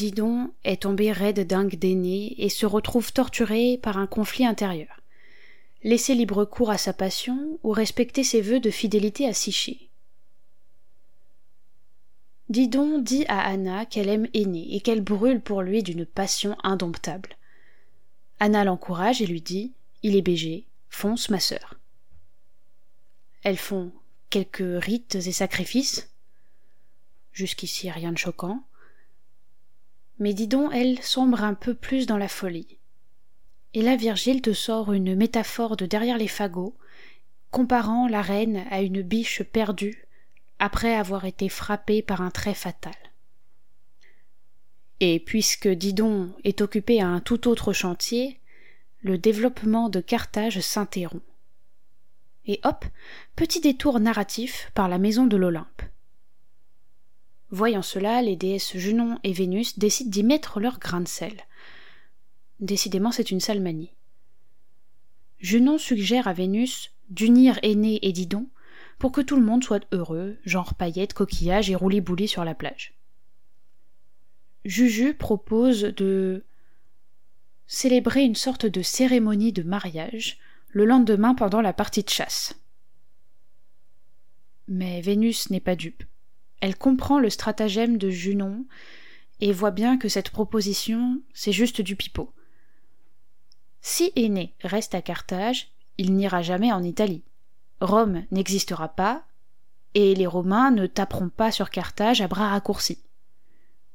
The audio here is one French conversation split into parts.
Didon est tombé raide dingue d'aîné et se retrouve torturé par un conflit intérieur. Laisser libre cours à sa passion ou respecter ses vœux de fidélité à Siché. Didon dit à Anna qu'elle aime Aîné et qu'elle brûle pour lui d'une passion indomptable. Anna l'encourage et lui dit Il est BG, fonce ma sœur. Elles font quelques rites et sacrifices. Jusqu'ici rien de choquant. Mais dis donc, elle sombre un peu plus dans la folie. Et là Virgile te sort une métaphore de derrière les fagots, comparant la reine à une biche perdue après avoir été frappée par un trait fatal. Et puisque Didon est occupé à un tout autre chantier, le développement de Carthage s'interrompt. Et hop, petit détour narratif par la maison de l'Olympe. Voyant cela, les déesses Junon et Vénus décident d'y mettre leur grain de sel. Décidément, c'est une sale manie. Junon suggère à Vénus d'unir Aîné et Didon pour que tout le monde soit heureux, genre paillettes, coquillages et roulis-boulis sur la plage. Juju propose de célébrer une sorte de cérémonie de mariage le lendemain pendant la partie de chasse. Mais Vénus n'est pas dupe. Elle comprend le stratagème de Junon et voit bien que cette proposition, c'est juste du pipeau. Si Aîné reste à Carthage, il n'ira jamais en Italie. Rome n'existera pas, et les Romains ne taperont pas sur Carthage à bras raccourcis.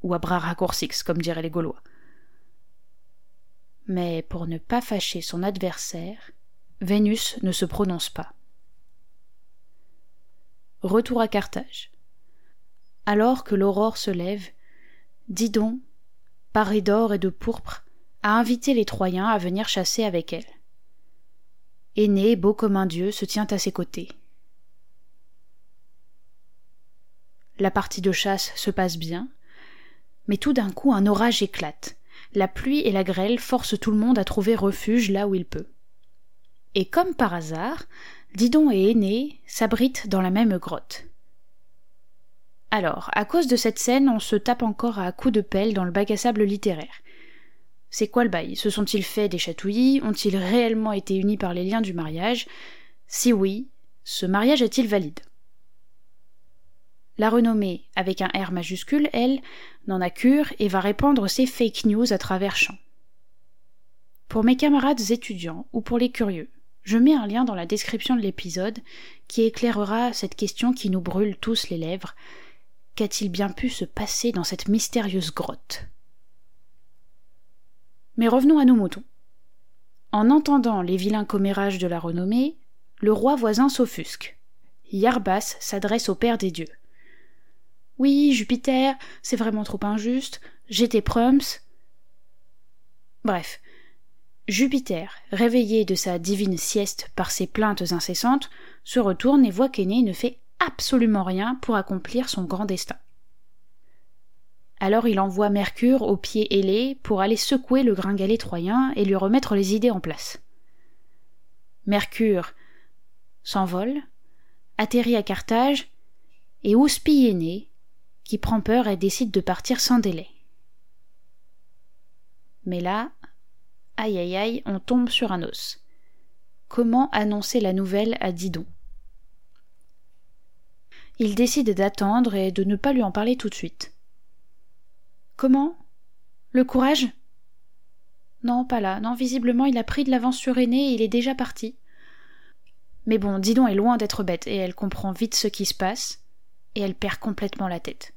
Ou à bras raccourcis, comme diraient les Gaulois. Mais pour ne pas fâcher son adversaire, Vénus ne se prononce pas. Retour à Carthage. Alors que l'aurore se lève, Didon, paré d'or et de pourpre, a invité les Troyens à venir chasser avec elle. Aîné, beau comme un dieu, se tient à ses côtés. La partie de chasse se passe bien, mais tout d'un coup un orage éclate. La pluie et la grêle forcent tout le monde à trouver refuge là où il peut. Et comme par hasard, Didon et Aîné s'abritent dans la même grotte. Alors, à cause de cette scène, on se tape encore à coups de pelle dans le bac à sable littéraire. C'est quoi le bail? Se sont-ils fait des chatouillis? Ont-ils réellement été unis par les liens du mariage? Si oui, ce mariage est-il valide? La renommée, avec un R majuscule, elle, n'en a cure et va répandre ses fake news à travers champs. Pour mes camarades étudiants ou pour les curieux, je mets un lien dans la description de l'épisode qui éclairera cette question qui nous brûle tous les lèvres, Qu'a-t-il bien pu se passer dans cette mystérieuse grotte Mais revenons à nos moutons. En entendant les vilains commérages de la renommée, le roi voisin s'offusque. Yarbas s'adresse au père des dieux. Oui, Jupiter, c'est vraiment trop injuste, j'étais prums. Bref, Jupiter, réveillé de sa divine sieste par ses plaintes incessantes, se retourne et voit qu'Aîné ne fait absolument rien pour accomplir son grand destin. Alors il envoie Mercure au pied ailé pour aller secouer le gringalet troyen et lui remettre les idées en place. Mercure s'envole, atterrit à Carthage, et houspille Aîné, qui prend peur et décide de partir sans délai. Mais là, aïe aïe aïe, on tombe sur un os. Comment annoncer la nouvelle à Didon? Il décide d'attendre et de ne pas lui en parler tout de suite. Comment? Le courage? Non, pas là. Non, visiblement, il a pris de l'avance sur Aîné et il est déjà parti. Mais bon, Didon est loin d'être bête et elle comprend vite ce qui se passe et elle perd complètement la tête.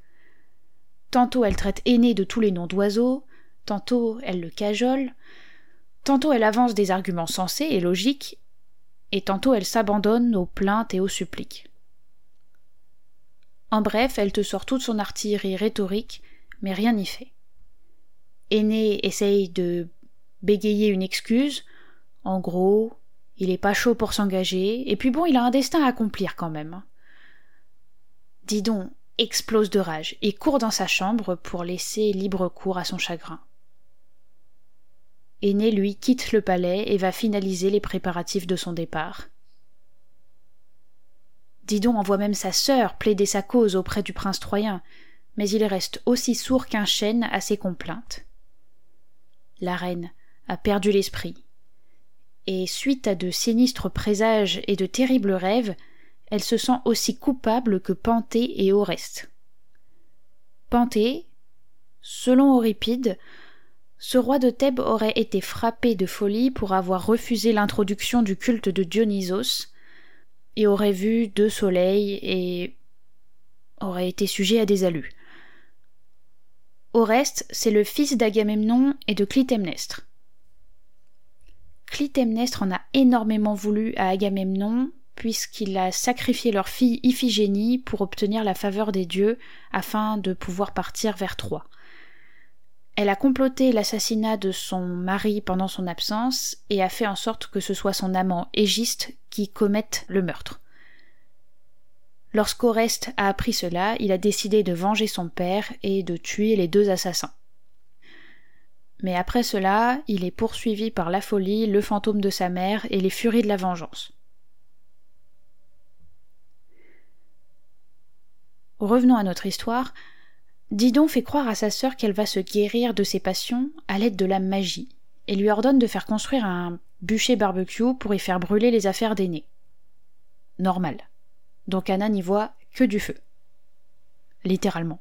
Tantôt elle traite Aîné de tous les noms d'oiseaux, tantôt elle le cajole, tantôt elle avance des arguments sensés et logiques, et tantôt elle s'abandonne aux plaintes et aux suppliques. En bref, elle te sort toute son artillerie rhétorique, mais rien n'y fait. Aîné essaye de bégayer une excuse. En gros, il est pas chaud pour s'engager, et puis bon, il a un destin à accomplir quand même. Didon explose de rage et court dans sa chambre pour laisser libre cours à son chagrin. Aîné, lui, quitte le palais et va finaliser les préparatifs de son départ. Didon envoie même sa sœur plaider sa cause auprès du prince troyen, mais il reste aussi sourd qu'un chêne à ses complaintes. La reine a perdu l'esprit, et suite à de sinistres présages et de terribles rêves, elle se sent aussi coupable que Panthée et Oreste. Panthée, selon Euripide, ce roi de Thèbes aurait été frappé de folie pour avoir refusé l'introduction du culte de Dionysos, et aurait vu deux soleils et aurait été sujet à des alus. Oreste, c'est le fils d'Agamemnon et de Clytemnestre. Clytemnestre en a énormément voulu à Agamemnon, puisqu'il a sacrifié leur fille Iphigénie pour obtenir la faveur des dieux afin de pouvoir partir vers Troie. Elle a comploté l'assassinat de son mari pendant son absence et a fait en sorte que ce soit son amant Égiste qui commette le meurtre. Lorsqu'Oreste a appris cela, il a décidé de venger son père et de tuer les deux assassins. Mais après cela, il est poursuivi par la folie, le fantôme de sa mère et les furies de la vengeance. Revenons à notre histoire. Didon fait croire à sa sœur qu'elle va se guérir de ses passions à l'aide de la magie, et lui ordonne de faire construire un bûcher barbecue pour y faire brûler les affaires d'aînés. Normal. Donc Anna n'y voit que du feu. Littéralement.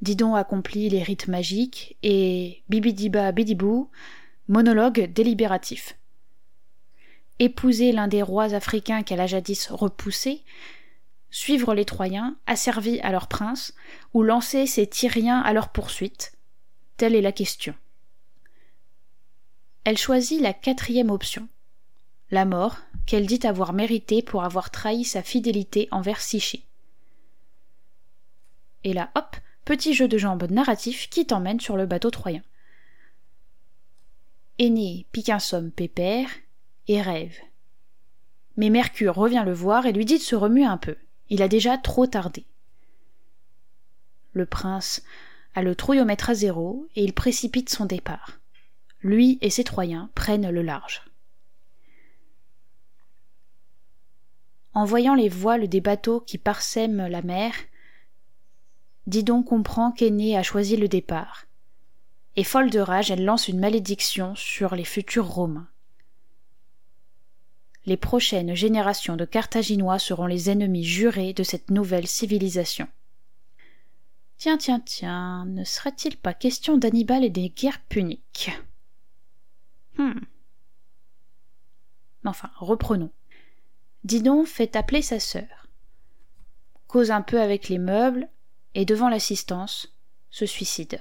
Didon accomplit les rites magiques et bibidiba bidibou, monologue délibératif. Épouser l'un des rois africains qu'elle a jadis repoussé, suivre les Troyens, asservis à leur prince, ou lancer ces Tyriens à leur poursuite Telle est la question. Elle choisit la quatrième option, la mort, qu'elle dit avoir méritée pour avoir trahi sa fidélité envers Psyché. Et là, hop, petit jeu de jambes narratif qui t'emmène sur le bateau troyen. Aîné pique somme pépère et rêve. Mais Mercure revient le voir et lui dit de se remuer un peu. Il a déjà trop tardé. Le prince a le trouillomètre à zéro et il précipite son départ. Lui et ses Troyens prennent le large. En voyant les voiles des bateaux qui parsèment la mer, Didon comprend qu'Aînée a choisi le départ. Et folle de rage, elle lance une malédiction sur les futurs Romains. Les prochaines générations de Carthaginois seront les ennemis jurés de cette nouvelle civilisation. Tiens, tiens, tiens, ne serait-il pas question d'Hannibal et des guerres puniques? Hmm. Enfin, reprenons. Didon fait appeler sa sœur. Cause un peu avec les meubles, et devant l'assistance, se suicide.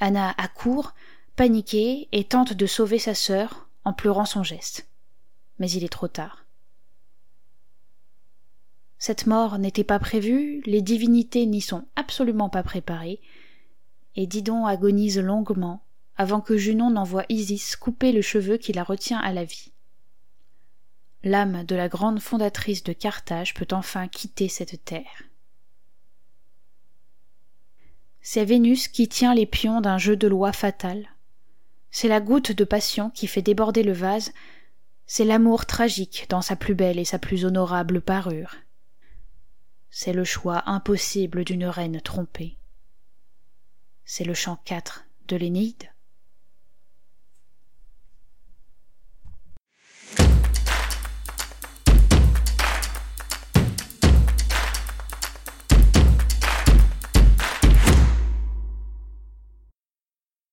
Anna accourt, paniquée, et tente de sauver sa sœur en pleurant son geste. Mais il est trop tard. Cette mort n'était pas prévue, les divinités n'y sont absolument pas préparées, et Didon agonise longuement avant que Junon n'envoie Isis couper le cheveu qui la retient à la vie. L'âme de la grande fondatrice de Carthage peut enfin quitter cette terre. C'est Vénus qui tient les pions d'un jeu de loi fatal. C'est la goutte de passion qui fait déborder le vase, c'est l'amour tragique dans sa plus belle et sa plus honorable parure. C'est le choix impossible d'une reine trompée. C'est le chant quatre de l'Énéide.